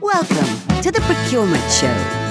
Welcome to the Procurement Show.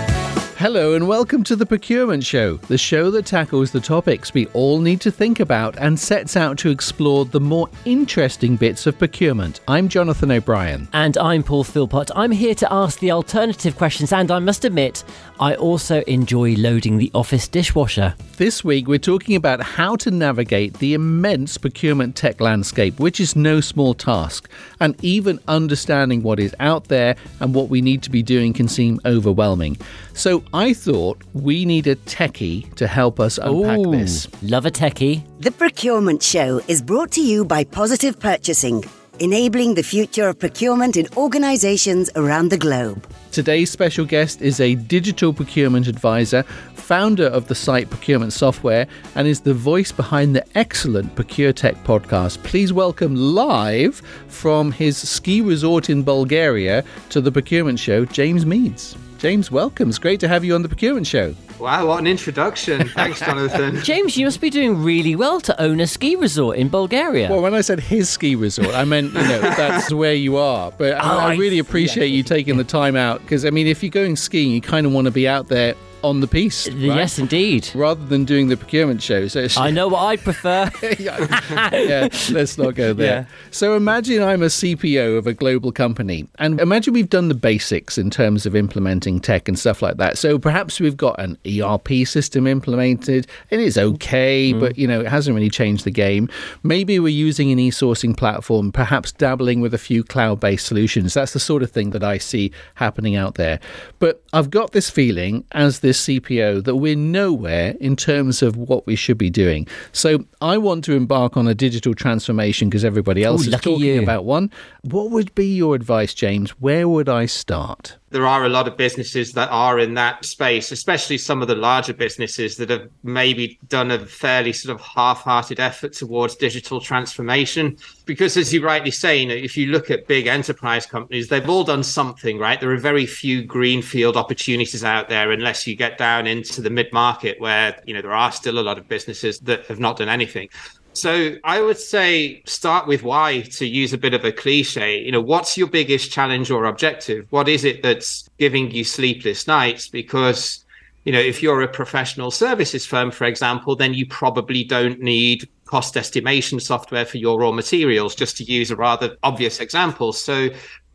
Hello and welcome to the Procurement Show, the show that tackles the topics we all need to think about and sets out to explore the more interesting bits of procurement. I'm Jonathan O'Brien. And I'm Paul Philpott. I'm here to ask the alternative questions, and I must admit, I also enjoy loading the office dishwasher. This week, we're talking about how to navigate the immense procurement tech landscape, which is no small task, and even understanding what is out there and what we need to be doing can seem overwhelming. So, I thought we need a techie to help us unpack Ooh, this. Love a techie. The Procurement Show is brought to you by Positive Purchasing, enabling the future of procurement in organizations around the globe. Today's special guest is a digital procurement advisor, founder of the site Procurement Software, and is the voice behind the excellent Procuretech podcast. Please welcome live from his ski resort in Bulgaria to the Procurement Show, James Meads. James, welcome. It's great to have you on the Procurement Show. Wow, what an introduction. Thanks, Jonathan. James, you must be doing really well to own a ski resort in Bulgaria. Well, when I said his ski resort, I meant, you know, that's where you are. But I, Oh, I I really see, appreciate you taking the time out because, I mean, if you're going skiing, you kind of want to be out there on the piste. right? Yes, indeed. Rather than doing the procurement show. So I know what I prefer. yeah, let's not go there. Yeah. So imagine I'm a CPO of a global company, and imagine we've done the basics in terms of implementing tech and stuff like that. So perhaps we've got an ERP system implemented, and it's okay, Mm-hmm. but you know it hasn't really changed the game. Maybe we're using an e-sourcing platform, perhaps dabbling with a few cloud-based solutions. That's the sort of thing that I see happening out there. But I've got this feeling as this CPO that we're nowhere in terms of what we should be doing. So I want to embark on a digital transformation because everybody else Ooh, is talking you. about one. What would be your advice, James? Where would I start? There are a lot of businesses that are in that space, especially some of the larger businesses that have maybe done a fairly sort of half-hearted effort towards digital transformation. Because as you rightly say, you know, if you look at big enterprise companies, they've all done something, right? There are very few greenfield opportunities out there unless you get down into the mid-market where, you know, there are still a lot of businesses that have not done anything. So I would say start with why to use a bit of a cliche. You know, what's your biggest challenge or objective? What is it that's giving you sleepless nights? Because, you know, if you're a professional services firm, for example, then you probably don't need cost estimation software for your raw materials, just to use a rather obvious example. So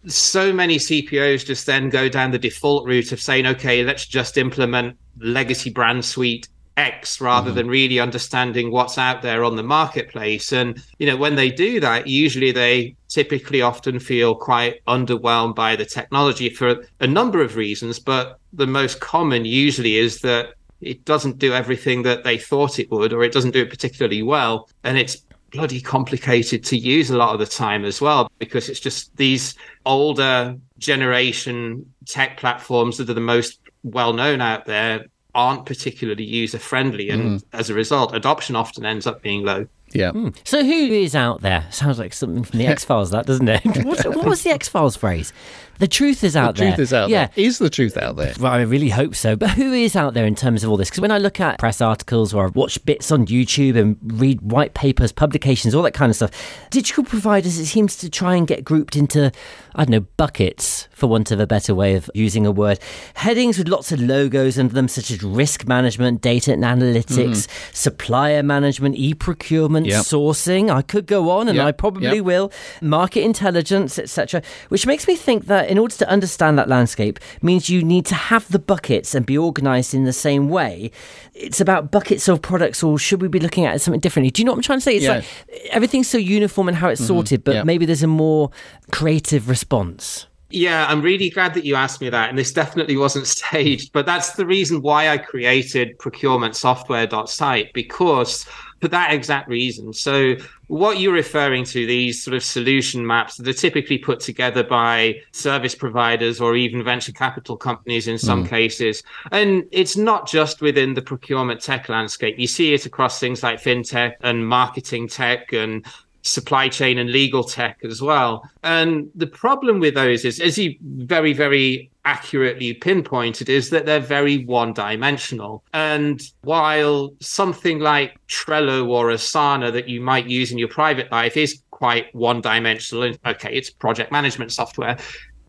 so many CPOs just then go down the default route of saying, okay, let's just implement legacy brand suite X rather mm. than really understanding what's out there on the marketplace. And, you know, when they do that, usually they typically often feel quite underwhelmed by the technology for a number of reasons. But the most common usually is that it doesn't do everything that they thought it would, or it doesn't do it particularly well. And it's bloody complicated to use a lot of the time as well, because it's just these older generation tech platforms that are the most well known out there aren't particularly user friendly. And mm. as a result, adoption often ends up being low. Yeah. Hmm. So who is out there? Sounds like something from the X Files, that doesn't it? what, what was the X Files phrase? The truth is out The there. truth is out yeah. there. Is the truth out there? Well, I really hope so. But who is out there in terms of all this? Because when I look at press articles or I watch bits on YouTube and read white papers, publications, all that kind of stuff, digital providers, it seems to try and get grouped into, I don't know, buckets, for want of a better way of using a word. Headings with lots of logos under them, such as risk management, data and analytics, mm-hmm. supplier management, e procurement, Yep. sourcing. I could go on and Yep, I probably yep. will. Market intelligence, etc. Which makes me think that in order to understand that landscape means you need to have the buckets and be organized in the same way. It's about buckets of products, or should we be looking at it something differently? Do you know what I'm trying to say? It's Yeah. like everything's so uniform and how it's mm-hmm. sorted, but yeah. maybe there's a more creative response. Yeah, I'm really glad that you asked me that. And this definitely wasn't staged, but that's the reason why I created procurementsoftware.site because for that exact reason. So, what you're referring to, these sort of solution maps that are typically put together by service providers or even venture capital companies in some hmm. cases. And it's not just within the procurement tech landscape. You see it across things like fintech and marketing tech and supply chain and legal tech as well. And the problem with those is, as you very, very accurately pinpointed, is that they're very one dimensional. And while something like Trello or Asana that you might use in your private life is quite one dimensional, okay, it's project management software.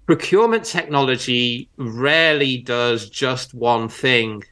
procurement technology rarely does just one thing.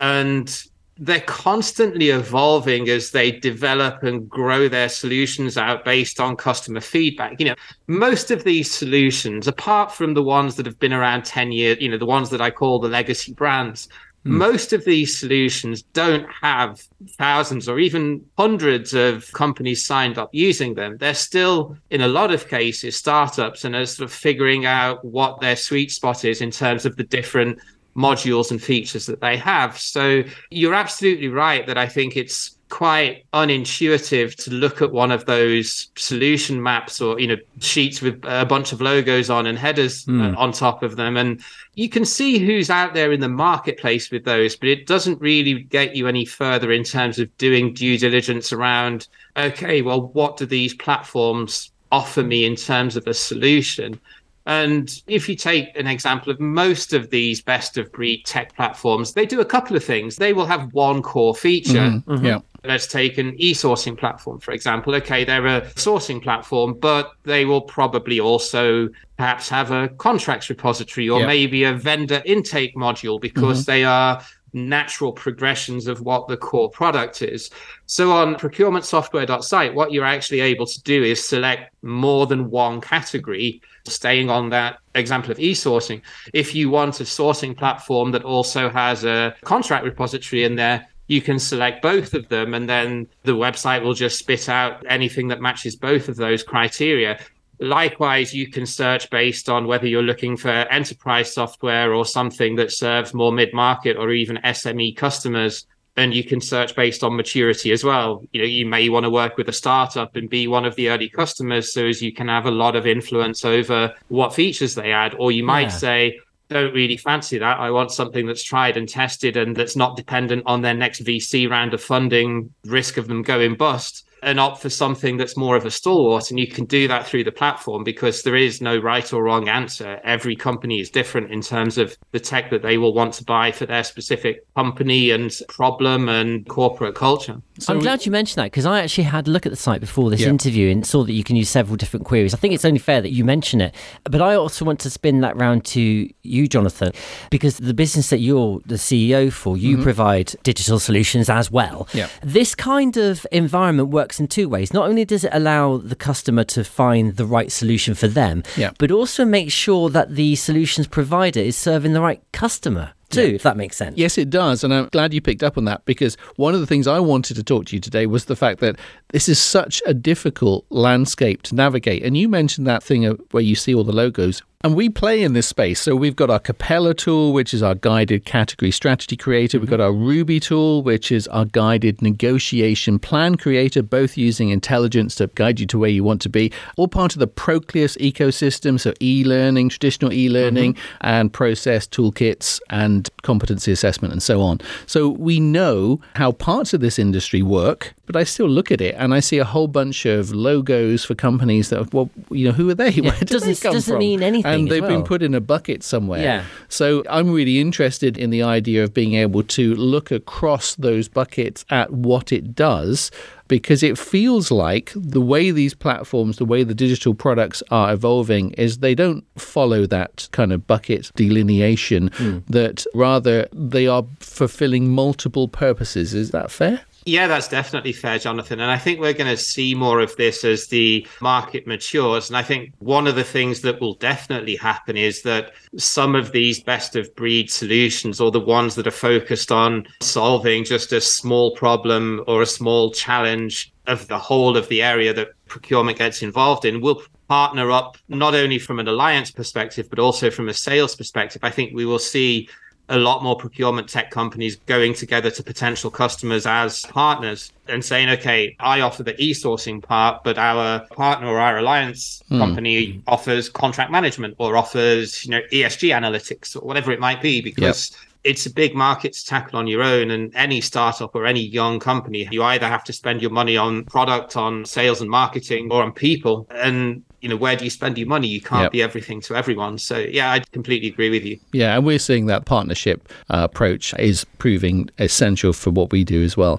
And they're constantly evolving as they develop and grow their solutions out based on customer feedback. You know, most of these solutions, apart from the ones that have been around 10 years, you know, the ones that I call the legacy brands, mm. most of these solutions don't have thousands or even hundreds of companies signed up using them. They're still, in a lot of cases, startups and are sort of figuring out what their sweet spot is in terms of the different modules and features that they have. So you're absolutely right that I think it's quite unintuitive to look at one of those solution maps or you know sheets with a bunch of logos on and headers mm. on top of them and you can see who's out there in the marketplace with those but it doesn't really get you any further in terms of doing due diligence around okay well what do these platforms offer me in terms of a solution and if you take an example of most of these best of breed tech platforms, they do a couple of things. They will have one core feature. Mm-hmm, mm-hmm. Yeah. Let's take an e sourcing platform, for example. Okay, they're a sourcing platform, but they will probably also perhaps have a contracts repository or maybe a vendor intake module because mm-hmm. they are natural progressions of what the core product is. So on procurementsoftware.site, what you're actually able to do is select more than one category staying on that example of e-sourcing, if you want a sourcing platform that also has a contract repository in there, you can select both of them and then the website will just spit out anything that matches both of those criteria. Likewise, you can search based on whether you're looking for enterprise software or something that serves more mid market or even SME customers and you can search based on maturity as well. You know, you may want to work with a startup and be one of the early customers so as you can have a lot of influence over what features they add. Or you might yeah. say, don't really fancy that. I want something that's tried and tested and that's not dependent on their next VC round of funding, risk of them going bust and opt for something that's more of a stalwart. And you can do that through the platform because there is no right or wrong answer. Every company is different in terms of the tech that they will want to buy for their specific company and problem and corporate culture. So I'm glad you mentioned that because I actually had a look at the site before this yeah. interview and saw that you can use several different queries. I think it's only fair that you mention it. But I also want to spin that round to you, Jonathan, because the business that you're the CEO for, you mm-hmm. provide digital solutions as well. Yeah. This kind of environment works in two ways. Not only does it allow the customer to find the right solution for them, yeah. but also make sure that the solutions provider is serving the right customer too, yeah. if that makes sense. Yes, it does. And I'm glad you picked up on that because one of the things I wanted to talk to you today was the fact that this is such a difficult landscape to navigate. And you mentioned that thing where you see all the logos. And we play in this space. So we've got our Capella tool, which is our guided category strategy creator. We've got our Ruby tool, which is our guided negotiation plan creator, both using intelligence to guide you to where you want to be. All part of the Procleus ecosystem. So e learning, traditional e learning, mm-hmm. and process toolkits and competency assessment and so on. So we know how parts of this industry work, but I still look at it and I see a whole bunch of logos for companies that, well, you know, who are they? Yeah, Where did doesn't, they come doesn't from? mean anything and they've well. been put in a bucket somewhere. Yeah. So I'm really interested in the idea of being able to look across those buckets at what it does because it feels like the way these platforms, the way the digital products are evolving, is they don't follow that kind of bucket delineation, mm. that rather they are fulfilling multiple purposes. Is that fair? Yeah, that's definitely fair, Jonathan. And I think we're going to see more of this as the market matures. And I think one of the things that will definitely happen is that some of these best of breed solutions, or the ones that are focused on solving just a small problem or a small challenge of the whole of the area that procurement gets involved in, will partner up not only from an alliance perspective, but also from a sales perspective. I think we will see a lot more procurement tech companies going together to potential customers as partners and saying, okay, I offer the e-sourcing part, but our partner or our alliance mm. company offers contract management or offers, you know, ESG analytics or whatever it might be, because yep. it's a big market to tackle on your own. And any startup or any young company, you either have to spend your money on product, on sales and marketing, or on people. And you know, where do you spend your money? You can't yep. be everything to everyone. So, yeah, I completely agree with you. Yeah, and we're seeing that partnership uh, approach is proving essential for what we do as well.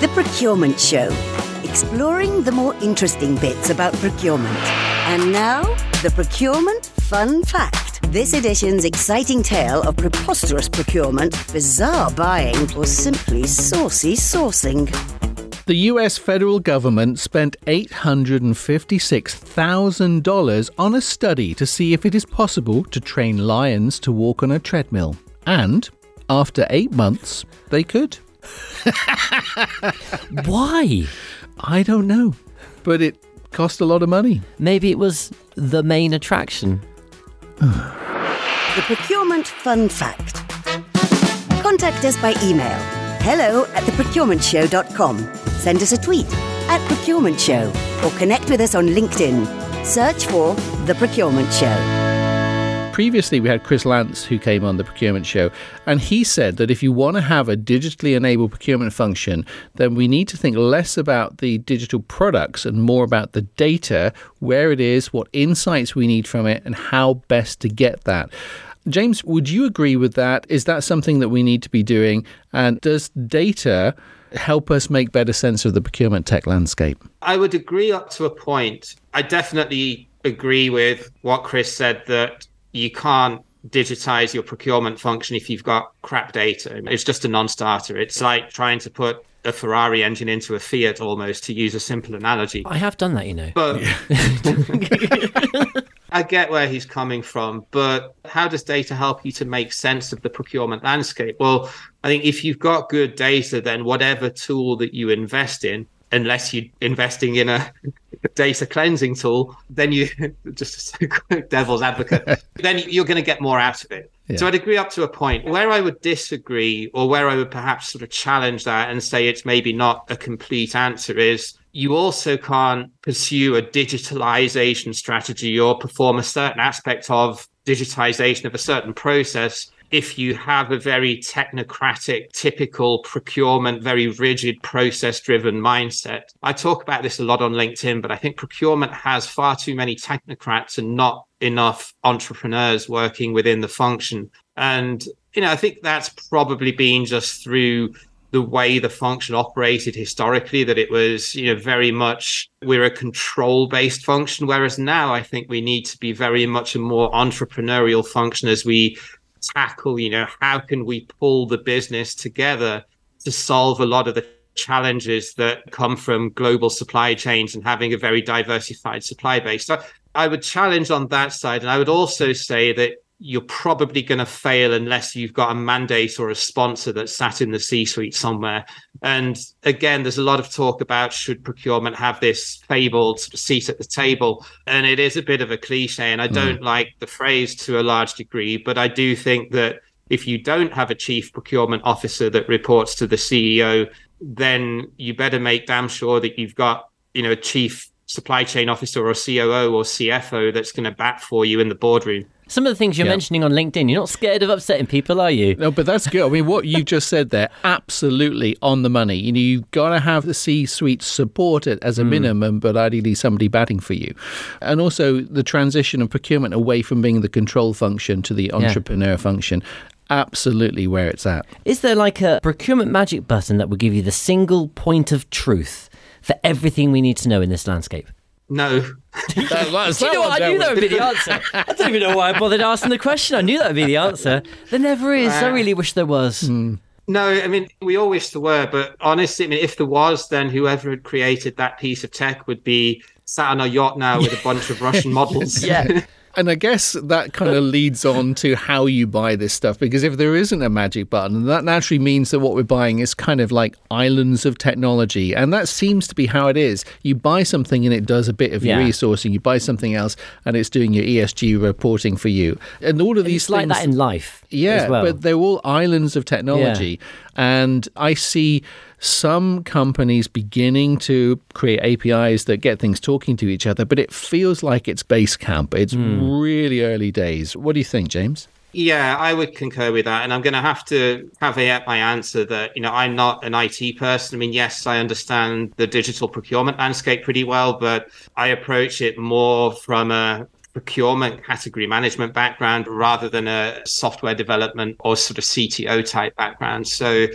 The Procurement Show, exploring the more interesting bits about procurement. And now, the procurement fun fact. This edition's exciting tale of preposterous procurement, bizarre buying, or simply saucy sourcing. The US federal government spent $856,000 on a study to see if it is possible to train lions to walk on a treadmill. And after eight months, they could. Why? I don't know, but it cost a lot of money. Maybe it was the main attraction. The Procurement Fun Fact. Contact us by email hello at theprocurementshow.com. Send us a tweet at Procurement Show or connect with us on LinkedIn. Search for The Procurement Show. Previously, we had Chris Lance who came on the procurement show, and he said that if you want to have a digitally enabled procurement function, then we need to think less about the digital products and more about the data, where it is, what insights we need from it, and how best to get that. James, would you agree with that? Is that something that we need to be doing? And does data help us make better sense of the procurement tech landscape? I would agree up to a point. I definitely agree with what Chris said that you can't digitize your procurement function if you've got crap data. It's just a non-starter. It's like trying to put a Ferrari engine into a Fiat almost to use a simple analogy. I have done that, you know. But I get where he's coming from, but how does data help you to make sense of the procurement landscape? Well, I think if you've got good data, then whatever tool that you invest in, unless you're investing in a data cleansing tool, then you just a devil's advocate, then you're going to get more out of it. Yeah. So I'd agree up to a point. Where I would disagree, or where I would perhaps sort of challenge that and say it's maybe not a complete answer, is you also can't pursue a digitalization strategy or perform a certain aspect of digitization of a certain process if you have a very technocratic, typical procurement, very rigid, process driven mindset. I talk about this a lot on LinkedIn, but I think procurement has far too many technocrats and not enough entrepreneurs working within the function. And, you know, I think that's probably been just through the way the function operated historically, that it was, you know, very much we're a control based function. Whereas now I think we need to be very much a more entrepreneurial function as we tackle, you know, how can we pull the business together to solve a lot of the challenges that come from global supply chains and having a very diversified supply base. So I would challenge on that side. And I would also say that you're probably going to fail unless you've got a mandate or a sponsor that's sat in the C suite somewhere. And again, there's a lot of talk about should procurement have this fabled seat at the table. And it is a bit of a cliche. And I don't mm. like the phrase to a large degree, but I do think that if you don't have a chief procurement officer that reports to the CEO, then you better make damn sure that you've got, you know, a chief supply chain officer or COO or CFO that's going to bat for you in the boardroom. Some of the things you're yeah. mentioning on LinkedIn, you're not scared of upsetting people, are you? No, but that's good. I mean, what you just said there, absolutely on the money. You know, you've got to have the C-suite support it as a mm. minimum, but ideally somebody batting for you. And also the transition of procurement away from being the control function to the entrepreneur yeah. function absolutely where it's at. Is there like a procurement magic button that will give you the single point of truth for everything we need to know in this landscape? No. that, Do you know what? I knew that would be the answer. I don't even know why I bothered asking the question. I knew that would be the answer. There never is. Uh, I really wish there was. Mm. No, I mean, we all wish there were, but honestly, I mean, if there was, then whoever had created that piece of tech would be sat on a yacht now with a bunch of Russian models. yeah. And I guess that kind of leads on to how you buy this stuff because if there isn't a magic button, that naturally means that what we're buying is kind of like islands of technology. And that seems to be how it is. You buy something and it does a bit of yeah. your resourcing, you buy something else and it's doing your ESG reporting for you. And all of these it's things. like that in life. Yeah, well. but they're all islands of technology. Yeah. And I see some companies beginning to create APIs that get things talking to each other, but it feels like it's Basecamp. It's mm. really early days. What do you think, James? Yeah, I would concur with that. And I'm going to have to caveat my answer that, you know, I'm not an IT person. I mean, yes, I understand the digital procurement landscape pretty well, but I approach it more from a procurement category management background rather than a software development or sort of CTO type background. So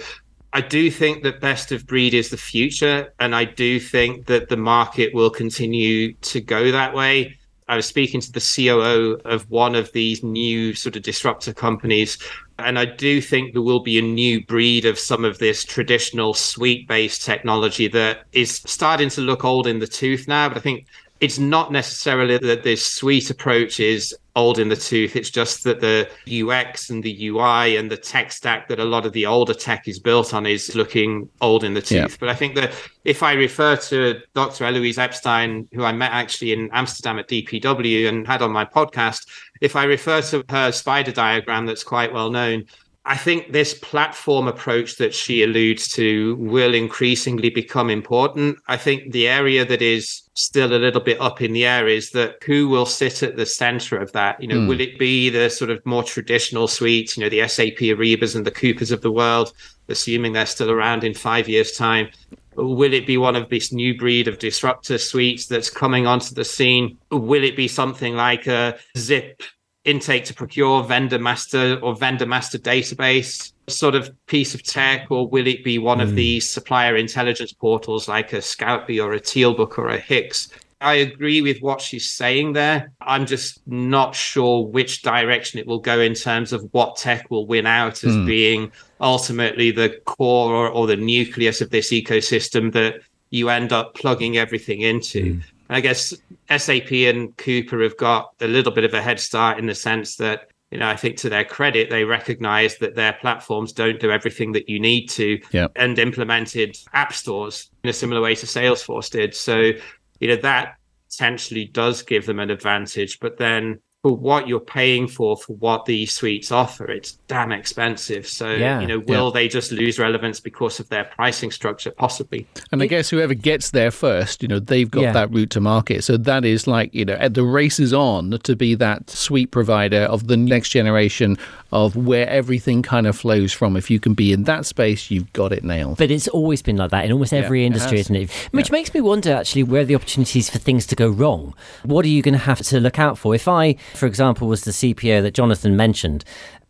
I do think that best of breed is the future. And I do think that the market will continue to go that way. I was speaking to the COO of one of these new sort of disruptor companies. And I do think there will be a new breed of some of this traditional suite based technology that is starting to look old in the tooth now. But I think it's not necessarily that this suite approach is old in the tooth. It's just that the UX and the UI and the tech stack that a lot of the older tech is built on is looking old in the tooth. Yeah. But I think that if I refer to Dr. Elouise Epstein, who I met actually in Amsterdam at DPW and had on my podcast, if I refer to her spider diagram that's quite well known, I think this platform approach that she alludes to will increasingly become important. I think the area that is still a little bit up in the air is that who will sit at the center of that? You know, mm. will it be the sort of more traditional suites, you know, the SAP Aribas and the Coupas of the world, assuming they're still around in five years' time? Will it be one of this new breed of disruptor suites that's coming onto the scene? Will it be something like a Zip intake to procure vendor master or vendor master database sort of piece of tech, or will it be one mm. of hmm. these supplier intelligence portals like a Scoutbee or a Tealbook or a HICX? I agree with what she's saying there. I'm just not sure which direction it will go in terms of what tech will win out as mm. being ultimately the core or, or, the nucleus of this ecosystem that you end up plugging everything into. Mm. I guess SAP and Coupa have got a little bit of a head start in the sense that, you know, I think to their credit, they recognize that their platforms don't do everything that you need to yep. and implemented app stores in a similar way to Salesforce did. So, you know, that potentially does give them an advantage. But then for what you're paying for for what these suites offer. It's damn expensive. So yeah, you know will yeah. they just lose relevance because of their pricing structure? Possibly. And i guess whoever gets there first you know they've got yeah. that route to market. So that is like you know the race is on to be that suite provider of the next generation of where everything kind of flows from. If you can be in that space you've got it nailed. But it's always been like that in almost every industry isn't it? Which makes me wonder actually where the opportunities for things to go wrong. What are you going to have to look out for? If i for example, was the CPO that Jonathan mentioned,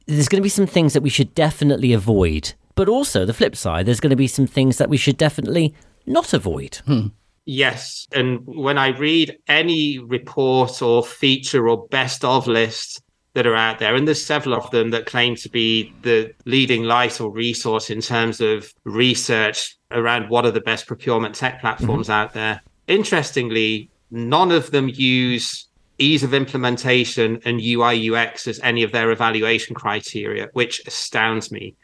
there's going to be some things that we should definitely avoid. But also, the flip side, there's going to be some things that we should definitely not avoid. Hmm. Yes. And when I read any report or feature or best of list that are out there, and there's several of them that claim to be the leading light or resource in terms of research around what are the best procurement tech platforms mm-hmm. out there. Interestingly, none of them use ease of implementation and UI UX as any of their evaluation criteria, which astounds me.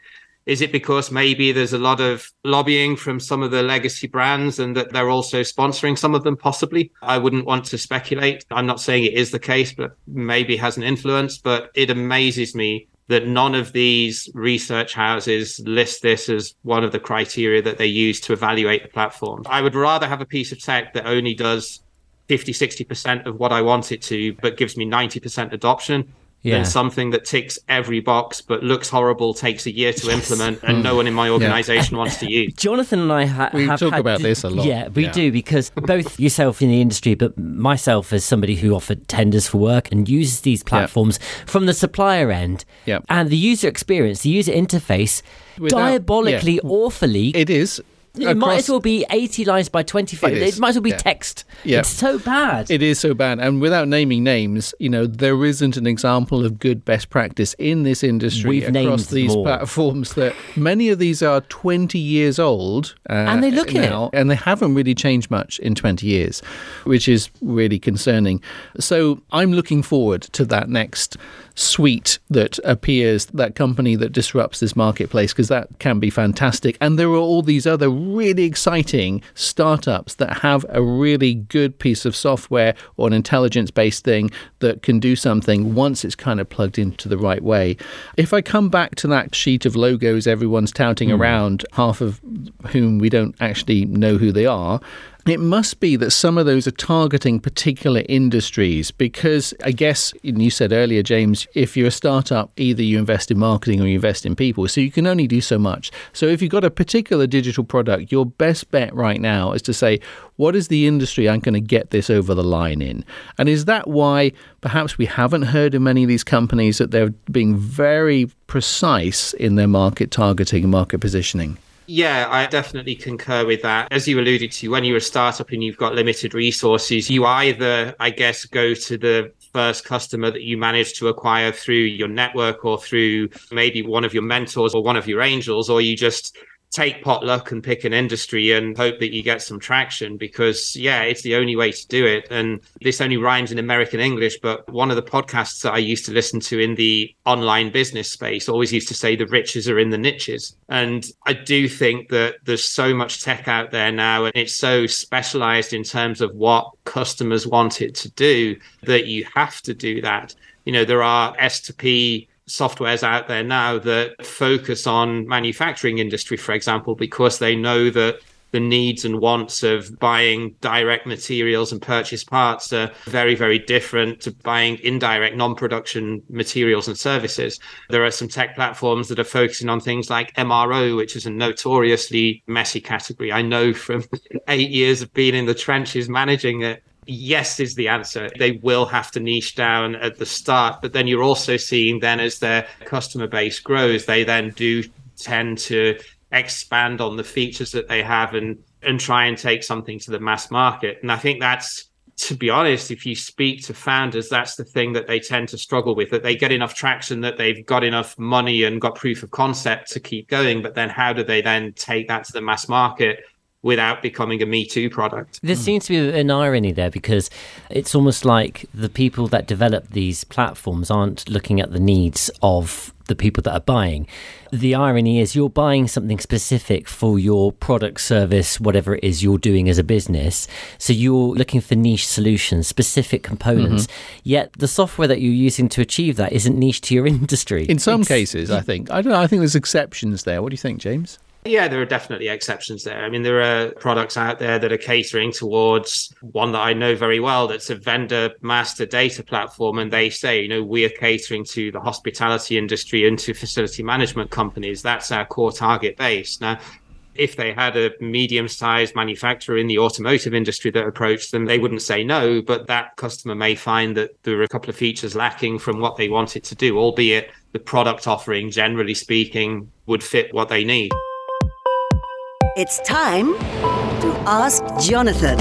Is it because maybe there's a lot of lobbying from some of the legacy brands and that they're also sponsoring some of them, possibly? I wouldn't want to speculate. I'm not saying it is the case, but maybe has an influence. But it amazes me that none of these research houses list this as one of the criteria that they use to evaluate the platform. I would rather have a piece of tech that only does 50, 60% of what I want it to, but gives me 90% adoption. Yeah. Than something that ticks every box but looks horrible, takes a year to yes. implement, and mm. no one in my organization yeah. wants to use. Jonathan and I ha- we have talk about this a lot. Yeah, we yeah. do because both yourself in the industry, but myself as somebody who offered tenders for work and uses these platforms yeah. from the supplier end, yeah. and the user experience, the user interface, Without, diabolically awfully. It is it might as well be 80 lines by 25. It, it might as well be yeah. text. Yeah. It's so bad. It is so bad. And without naming names, you know, there isn't an example of good best practice in this industry We've across these platforms that many of these are 20 years old. Uh, and they look now, it. And they haven't really changed much in 20 years, which is really concerning. So I'm looking forward to that next suite that appears, that company that disrupts this marketplace, because that can be fantastic. And there are all these other really exciting startups that have a really good piece of software or an intelligence based thing that can do something once it's kind of plugged into the right way. If I come back to that sheet of logos everyone's touting mm. around, half of whom we don't actually know who they are, it must be that some of those are targeting particular industries because I guess you said earlier, James, if you're a startup, either you invest in marketing or you invest in people. So you can only do so much. So if you've got a particular digital product, your best bet right now is to say, what is the industry I'm going to get this over the line in? And is that why perhaps we haven't heard in many of these companies that they're being very precise in their market targeting and market positioning? Yeah, I definitely concur with that. As you alluded to, when you're a startup and you've got limited resources, you either, I guess, go to the first customer that you manage to acquire through your network or through maybe one of your mentors or one of your angels, or you just take potluck and pick an industry and hope that you get some traction because yeah it's the only way to do it. And this only rhymes in american english but one of the podcasts that i used to listen to in the online business space always used to say the riches are in the niches. And i do think that there's so much tech out there now and it's so specialized in terms of what customers want it to do that you have to do that. You know there are s2p softwares out there now that focus on manufacturing industry, for example, because they know that the needs and wants of buying direct materials and purchase parts are very, very different to buying indirect non-production materials and services. There are some tech platforms that are focusing on things like MRO, which is a notoriously messy category. I know from eight years of being in the trenches managing it yes is the answer. They will have to niche down at the start, but then you're also seeing then as their customer base grows, they then do tend to expand on the features that they have and and try and take something to the mass market. And I think that's to be honest, if you speak to founders, that's the thing that they tend to struggle with, that they get enough traction, that they've got enough money and got proof of concept to keep going. But then how do they then take that to the mass market without becoming a Me Too product. There seems to be an irony there because it's almost like the people that develop these platforms aren't looking at the needs of the people that are buying. The irony is you're buying something specific for your product, service, whatever it is you're doing as a business. So you're looking for niche solutions, specific components. Mm-hmm. Yet the software that you're using to achieve that isn't niche to your industry. In some it's, cases, I think. I don't know. I think there's exceptions there. What do you think, James? Yeah, there are definitely exceptions there. I mean, there are products out there that are catering towards one that I know very well that's a vendor master data platform. And they say, you know, we are catering to the hospitality industry and to facility management companies. That's our core target base. Now, if they had a medium sized manufacturer in the automotive industry that approached them, they wouldn't say no. But that customer may find that there are a couple of features lacking from what they wanted to do, albeit the product offering, generally speaking, would fit what they need. It's time to Ask Jonathan.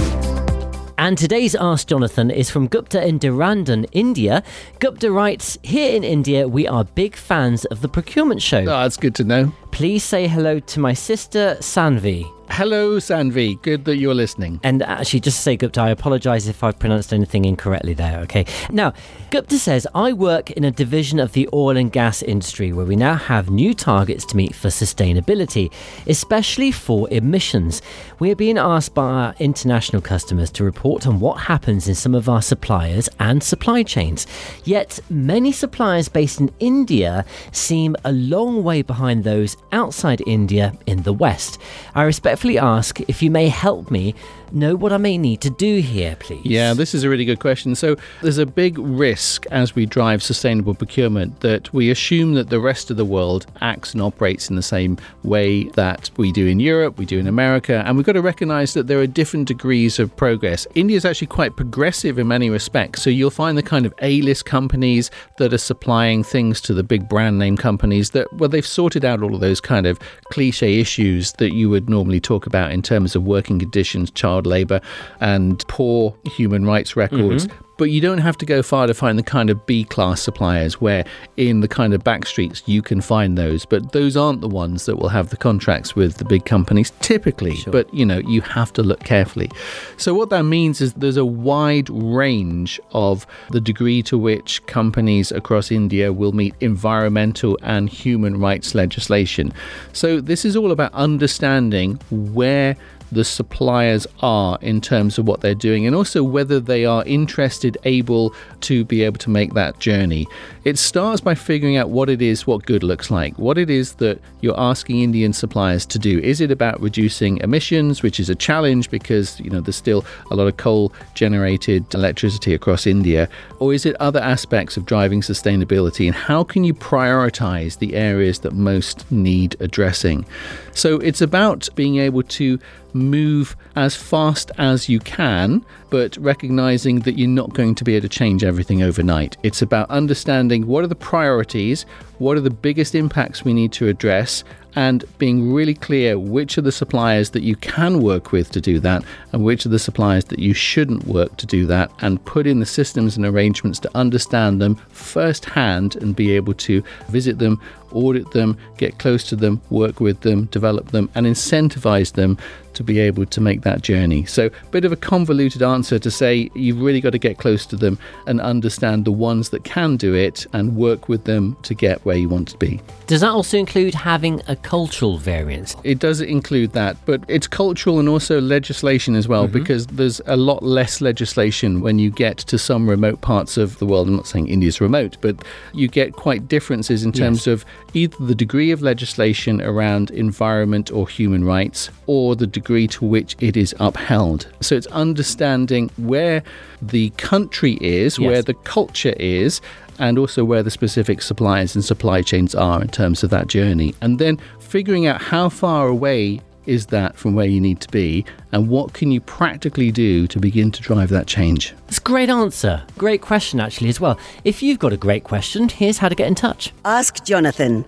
And today's Ask Jonathan is from Gupta in Dehradun, India. Gupta writes Here in India, we are big fans of the procurement show. Oh, that's good to know. Please say hello to my sister, Sanvi. Hello, Sanvi. Good that you're listening. And actually, just to say, Gupta, I apologize if I've pronounced anything incorrectly there, okay? Now, Gupta says, I work in a division of the oil and gas industry where we now have new targets to meet for sustainability, especially for emissions. We are being asked by our international customers to report on what happens in some of our suppliers and supply chains. Yet, many suppliers based in India seem a long way behind those outside India in the West. I respectfully respectfully ask if you may help me know what I may need to do here, please? Yeah, this is a really good question. So, there's a big risk as we drive sustainable procurement that we assume that the rest of the world acts and operates in the same way that we do in Europe, we do in America, and we've got to recognize that there are different degrees of progress. India is actually quite progressive in many respects. So, you'll find the kind of A list companies that are supplying things to the big brand name companies that, well, they've sorted out all of those kind of cliche issues that you would normally talk about in terms of working conditions, child labour and poor human rights records. Mm-hmm. But you don't have to go far to find the kind of B class suppliers where in the kind of back streets you can find those. But those aren't the ones that will have the contracts with the big companies typically. Sure. But you know, you have to look carefully. So what that means is there's a wide range of the degree to which companies across India will meet environmental and human rights legislation. So this is all about understanding where the suppliers are in terms of what they're doing and also whether they are interested, able to be able to make that journey. It starts by figuring out what it is, what good looks like, what it is that you're asking Indian suppliers to do. Is it about reducing emissions, which is a challenge because you know there's still a lot of coal generated electricity across India, or is it other aspects of driving sustainability and how can you prioritize the areas that most need addressing? So it's about being able to move as fast as you can, but recognizing that you're not going to be able to change everything overnight. It's about understanding what are the priorities, what are the biggest impacts we need to address, and being really clear which are the suppliers that you can work with to do that and which are the suppliers that you shouldn't work to do that and put in the systems and arrangements to understand them firsthand and be able to visit them audit them, get close to them, work with them, develop them, and incentivize them to be able to make that journey. So, a bit of a convoluted answer to say you've really got to get close to them and understand the ones that can do it and work with them to get where you want to be. Does that also include having a cultural variance? It does include that, but it's cultural and also legislation as well, mm-hmm. because there's a lot less legislation when you get to some remote parts of the world. I'm not saying India's remote, but you get quite differences in terms yes. of either the degree of legislation around environment or human rights or the degree to which it is upheld. So it's understanding where the country is, yes. where the culture is, and also where the specific suppliers and supply chains are in terms of that journey. And then figuring out how far away is that from where you need to be and what can you practically do to begin to drive that change? It's a great answer. Great question, actually, as well. If you've got a great question, here's how to get in touch. Ask Jonathan.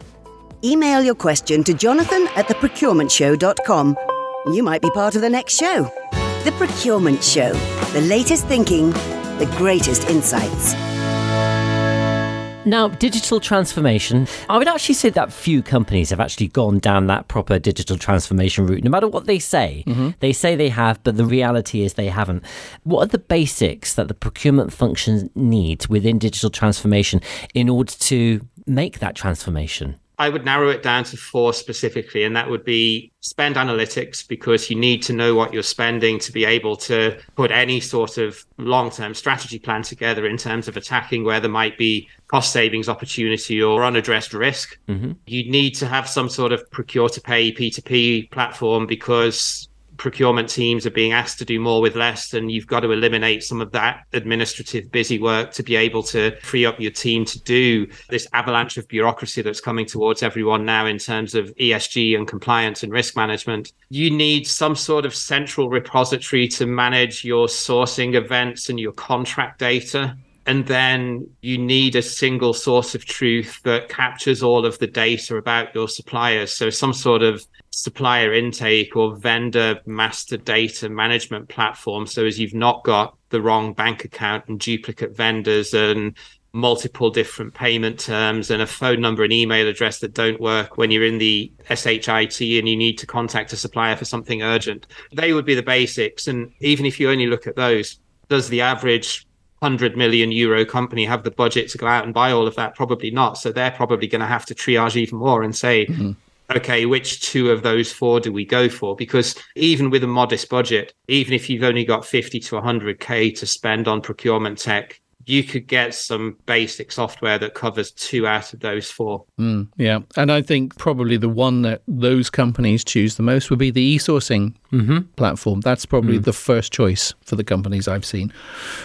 Email your question to jonathan at theprocurementshow.com. You might be part of the next show. The Procurement Show. The latest thinking, the greatest insights. Now, digital transformation, I would actually say that few companies have actually gone down that proper digital transformation route, no matter what they say. Mm-hmm. They say they have, but the reality is they haven't. What are the basics that the procurement function needs within digital transformation in order to make that transformation? I would narrow it down to four specifically, and that would be spend analytics because you need to know what you're spending to be able to put any sort of long term strategy plan together in terms of attacking where there might be cost savings opportunity or unaddressed risk. Mm-hmm. You need to have some sort of procure to pay P2P platform because procurement teams are being asked to do more with less and you've got to eliminate some of that administrative busy work to be able to free up your team to do this avalanche of bureaucracy that's coming towards everyone now in terms of ESG and compliance and risk management. You need some sort of central repository to manage your sourcing events and your contract data and then you need a single source of truth that captures all of the data about your suppliers. So some sort of supplier intake or vendor master data management platform. So as you've not got the wrong bank account and duplicate vendors and multiple different payment terms and a phone number and email address that don't work when you're in the SHIT and you need to contact a supplier for something urgent. They would be the basics. And even if you only look at those, does the average 100 million euro company have the budget to go out and buy all of that? Probably not. So they're probably going to have to triage even more and say, mm-hmm okay, which two of those four do we go for? Because even with a modest budget, even if you've only got 50 to 100K to spend on procurement tech, you could get some basic software that covers two out of those four. Mm, yeah. And I think probably the one that those companies choose the most would be the e sourcing mm-hmm. platform. That's probably mm. the first choice for the companies I've seen.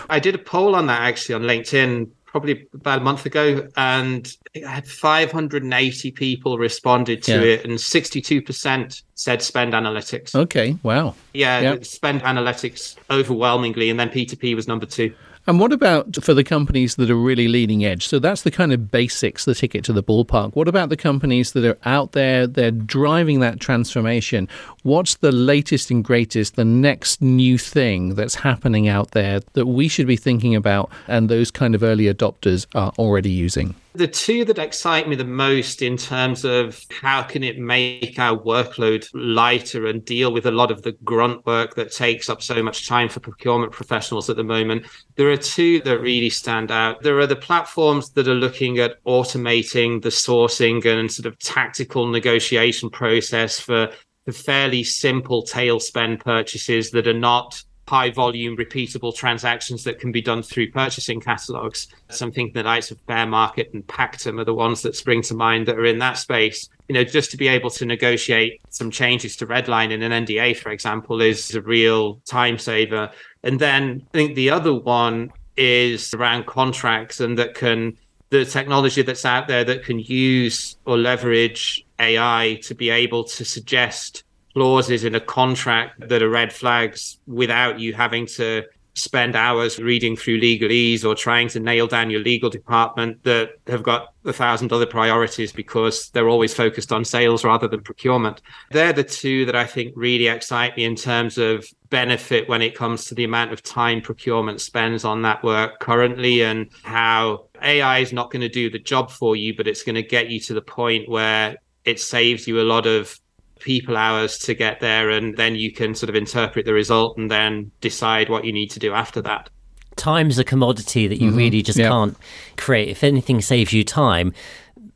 I did a poll on that actually on LinkedIn probably about a month ago, and it had 580 people responded to yeah. it, and 62% said spend analytics. Okay, wow. Yeah, yep. spend analytics overwhelmingly, and then P2P was number two. And what about for the companies that are really leading edge? So that's the kind of basics, the ticket to the ballpark. What about the companies that are out there, they're driving that transformation? What's the latest and greatest, the next new thing that's happening out there that we should be thinking about and those kind of early adopters are already using? The two that excite me the most in terms of how can it make our workload lighter and deal with a lot of the grunt work that takes up so much time for procurement professionals at the moment. There are two that really stand out. There are the platforms that are looking at automating the sourcing and sort of tactical negotiation process for the fairly simple tail spend purchases that are not high volume, repeatable transactions that can be done through purchasing catalogs. Something the likes of Fairmarkit and Pactum are the ones that spring to mind that are in that space. You know, just to be able to negotiate some changes to Redline in an NDA, for example, is a real time saver. And then I think the other one is around contracts and that can the technology that's out there that can use or leverage AI to be able to suggest clauses in a contract that are red flags without you having to spend hours reading through legalese or trying to nail down your legal department that have got a thousand other priorities because they're always focused on sales rather than procurement. They're the two that I think really excite me in terms of benefit when it comes to the amount of time procurement spends on that work currently and how AI is not going to do the job for you, but it's going to get you to the point where it saves you a lot of people hours to get there and then you can sort of interpret the result and then decide what you need to do after that time's a commodity that you mm-hmm. really just can't create if anything saves you time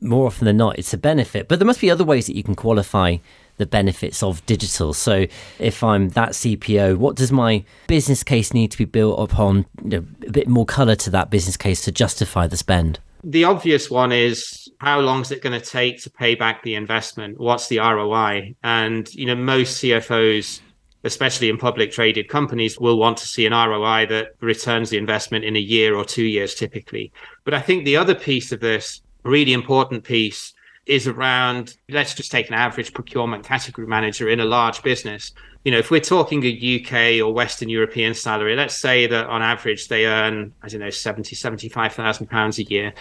more often than not it's a benefit but there must be other ways that you can qualify the benefits of digital. So, if I'm that CPO, what does my business case need to be built upon? You know, a bit more color to that business case to justify the spend. The obvious one is how long is it going to take to pay back the investment? What's the ROI? And, you know, most CFOs, especially in public traded companies, will want to see an ROI that returns the investment in a year or two years typically. But I think the other piece of this, really important piece, is around let's just take an average procurement category manager in a large business. You know, if we're talking a UK or Western European salary, let's say that on average they earn, I don't know, 70, 75,000 pounds a year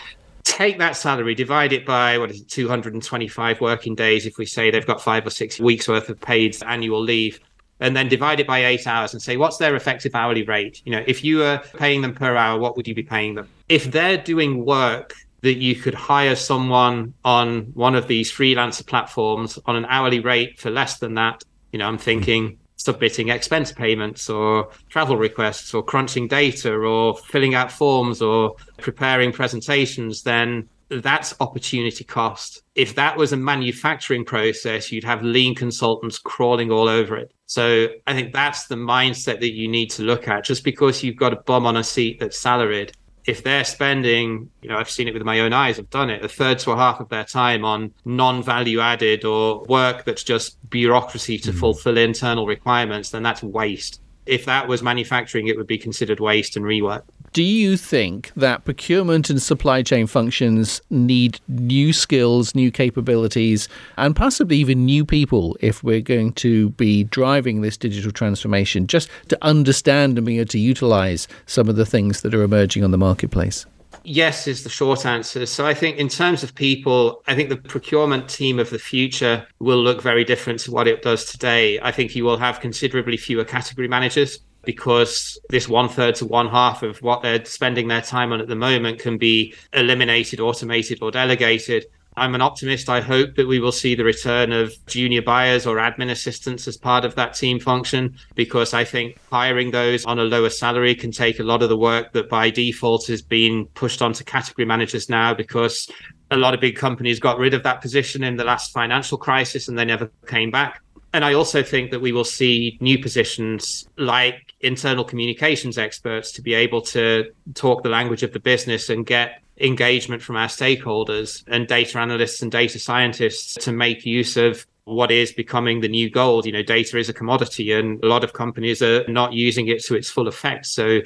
take that salary, divide it by what is it, 225 working days, if we say they've got five or six weeks worth of paid annual leave, and then divide it by eight hours and say, what's their effective hourly rate? You know, if you were paying them per hour, what would you be paying them? If they're doing work that you could hire someone on one of these freelancer platforms on an hourly rate for less than that, you know, I'm thinking submitting expense payments or travel requests or crunching data or filling out forms or preparing presentations, then that's opportunity cost. If that was a manufacturing process, you'd have lean consultants crawling all over it. So I think that's the mindset that you need to look at. Just because you've got a bum on a seat that's salaried, if they're spending, you know, I've seen it with my own eyes, I've done it, a third to a half of their time on non value added or work that's just bureaucracy to mm. fulfill internal requirements, then that's waste. If that was manufacturing, it would be considered waste and rework. Do you think that procurement and supply chain functions need new skills, new capabilities, and possibly even new people if we're going to be driving this digital transformation, just to understand and be able to utilize some of the things that are emerging on the marketplace? Yes, is the short answer. So I think in terms of people, I think the procurement team of the future will look very different to what it does today. I think you will have considerably fewer category managers because this one third to one half of what they're spending their time on at the moment can be eliminated, automated, or delegated. I'm an optimist. I hope that we will see the return of junior buyers or admin assistants as part of that team function because I think hiring those on a lower salary can take a lot of the work that by default is being pushed onto category managers now because a lot of big companies got rid of that position in the last financial crisis and they never came back. And I also think that we will see new positions like internal communications experts to be able to talk the language of the business and get engagement from our stakeholders and data analysts and data scientists to make use of what is becoming the new gold. You know, data is a commodity and a lot of companies are not using it to its full effect. So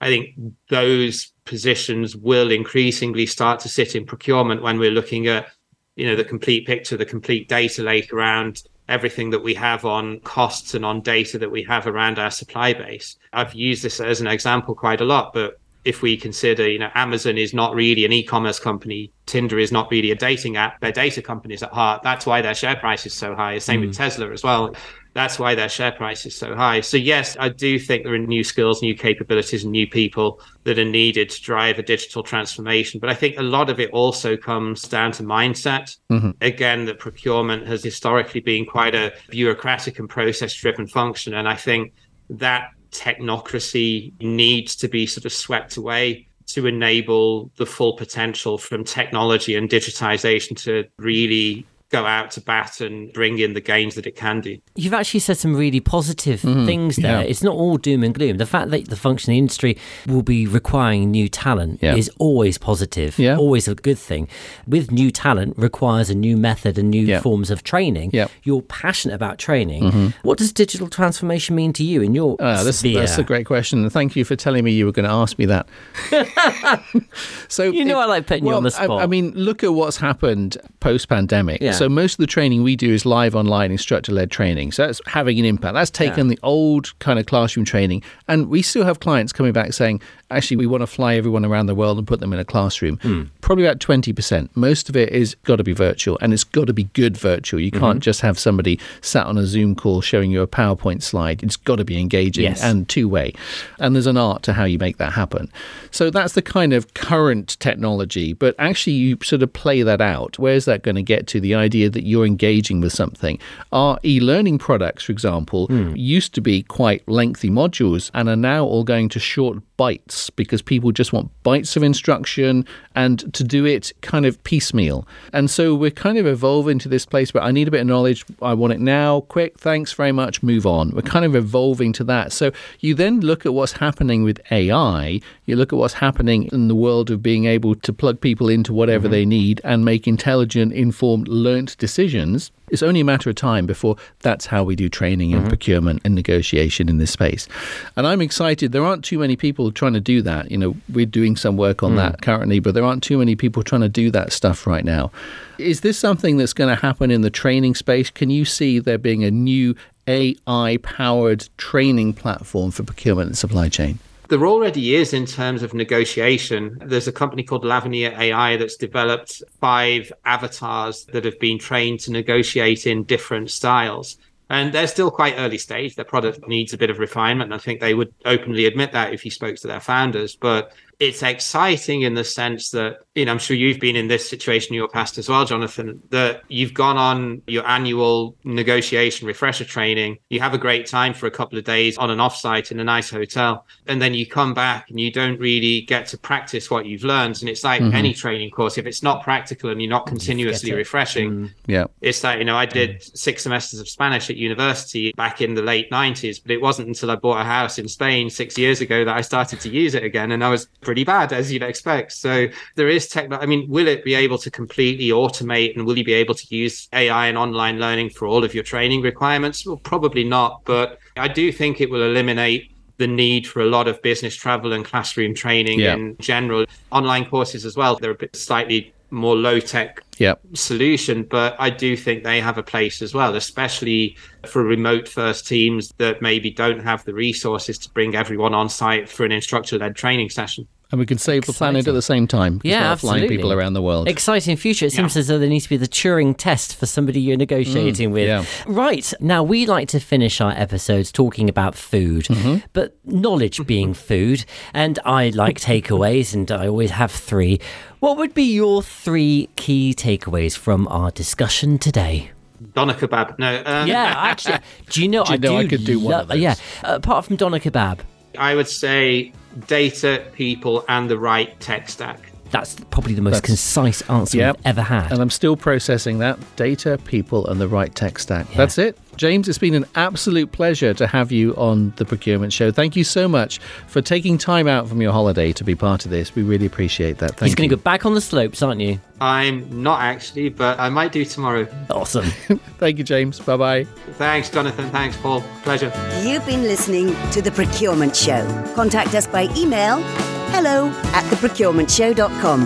I think those positions will increasingly start to sit in procurement when we're looking at, you know, the complete picture, the complete data lake around everything that we have on costs and on data that we have around our supply base. I've used this as an example quite a lot, but if we consider, you know, Amazon is not really an e-commerce company, Tinder is not really a dating app, they're data companies at heart. That's why their share price is so high. Same mm. with Tesla as well. That's why their share price is so high. So yes, I do think there are new skills, new capabilities, and new people that are needed to drive a digital transformation. But I think a lot of it also comes down to mindset. Mm-hmm. Again, that procurement has historically been quite a bureaucratic and process driven function. And I think that technocracy needs to be sort of swept away to enable the full potential from technology and digitization to really go out to bat and bring in the gains that it can do. You've actually said some really positive mm, things there. Yeah. It's not all doom and gloom. The fact that the functioning industry will be requiring new talent yeah. is always positive, yeah. always a good thing. With new talent requires a new method and new forms of training. You're passionate about training. Mm-hmm. What does digital transformation mean to you in your uh, that's, that's, a great question. Thank you for telling me you were going to ask me that. so You know it, I like putting well, you on the spot. I, I mean, look at what's happened post-pandemic. So most of the training we do is live online instructor led training. So that's having an impact. That's taken the old kind of classroom training. And we still have clients coming back saying, actually, we want to fly everyone around the world and put them in a classroom. Hmm. Probably about 20%. Most of it is got to be virtual and it's got to be good virtual. You can't mm-hmm. just have somebody sat on a Zoom call showing you a PowerPoint slide. It's got to be engaging Yes. and two way. And there's an art to how you make that happen. So that's the kind of current technology. But actually, you sort of play that out. Where's that going to get to? The idea that you're engaging with something. Our e learning products, for example, hmm. used to be quite lengthy modules and are now all going to short bites because people just want bites of instruction and to do it kind of piecemeal. And so we're kind of evolving to this place where I need a bit of knowledge. I want it now, quick, thanks very much, move on. We're kind of evolving to that. So you then look at what's happening with AI, you look at what's happening in the world of being able to plug people into whatever mm-hmm. they need and make intelligent, informed, learnt decisions. It's only a matter of time before that's how we do training and mm-hmm. procurement and negotiation in this space. And I'm excited. There aren't too many people trying to do that. You know, we're doing some work on mm. that currently, but there aren't too many people trying to do that stuff right now. Is this something that's going to happen in the training space? Can you see there being a new AI powered training platform for procurement and supply chain? There already is in terms of negotiation. There's a company called Lavinia AI that's developed five avatars that have been trained to negotiate in different styles. And they're still quite early stage. Their product needs a bit of refinement. I think they would openly admit that if you spoke to their founders. But it's exciting in the sense that, you know, I'm sure you've been in this situation in your past as well, Jonathan, that you've gone on your annual negotiation refresher training. You have a great time for a couple of days on an offsite in a nice hotel. And then you come back and you don't really get to practice what you've learned. And it's like mm-hmm. any training course, if it's not practical and you're not continuously it. refreshing, mm-hmm. Yeah. it's that you know i did mm-hmm. six semesters of spanish at university back in the late 90s but it wasn't until i bought a house in spain six years ago that i started to use it again and i was pretty bad as you'd expect so there is tech i mean will it be able to completely automate and will you be able to use ai and online learning for all of your training requirements well probably not but i do think it will eliminate the need for a lot of business travel and classroom training Yeah. in general online courses as well they're a bit slightly more low tech Yeah. solution, but I do think they have a place as well, especially for remote first teams that maybe don't have the resources to bring everyone on site for an instructor led training session. And we can save the planet at the same time. Yeah, we're not flying people around the world. Exciting future. It seems as though there needs to be the Turing test for somebody you're negotiating with. yeah. Right. Now, we like to finish our episodes talking about food, but knowledge being food, and I like takeaways, and I always have three. What would be your three key takeaways from our discussion today? Doner kebab. No, um, Yeah, actually, do you know, Do you I, know do I could do one of lo- those? Yeah, apart from doner kebab, I would say data, people, and the right tech stack. that's probably the most That's- concise answer Yep. we've ever had. And I'm still processing that data, people, and the right tech stack. That's it. James, it's been an absolute pleasure to have you on the procurement show. Thank you so much for taking time out from your holiday to be part of this. We really appreciate that. Thank He's going to go back on the slopes, aren't you? I'm not actually, but I might do tomorrow. Awesome. Thank you, James. Bye bye. Thanks, Jonathan. Thanks, Paul. Pleasure. You've been listening to The Procurement Show. Contact us by email hello at theprocurementshow.com.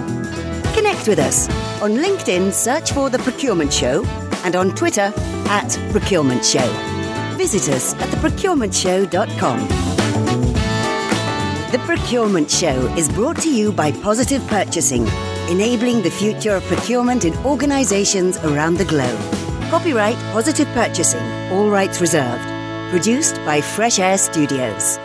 Connect with us. On LinkedIn, search for The Procurement Show and on Twitter at Procurement Show. Visit us at theprocurementshow.com. The Procurement Show is brought to you by Positive Purchasing, enabling the future of procurement in organizations around the globe. Copyright Positive Purchasing, all rights reserved. Produced by Fresh Air Studios.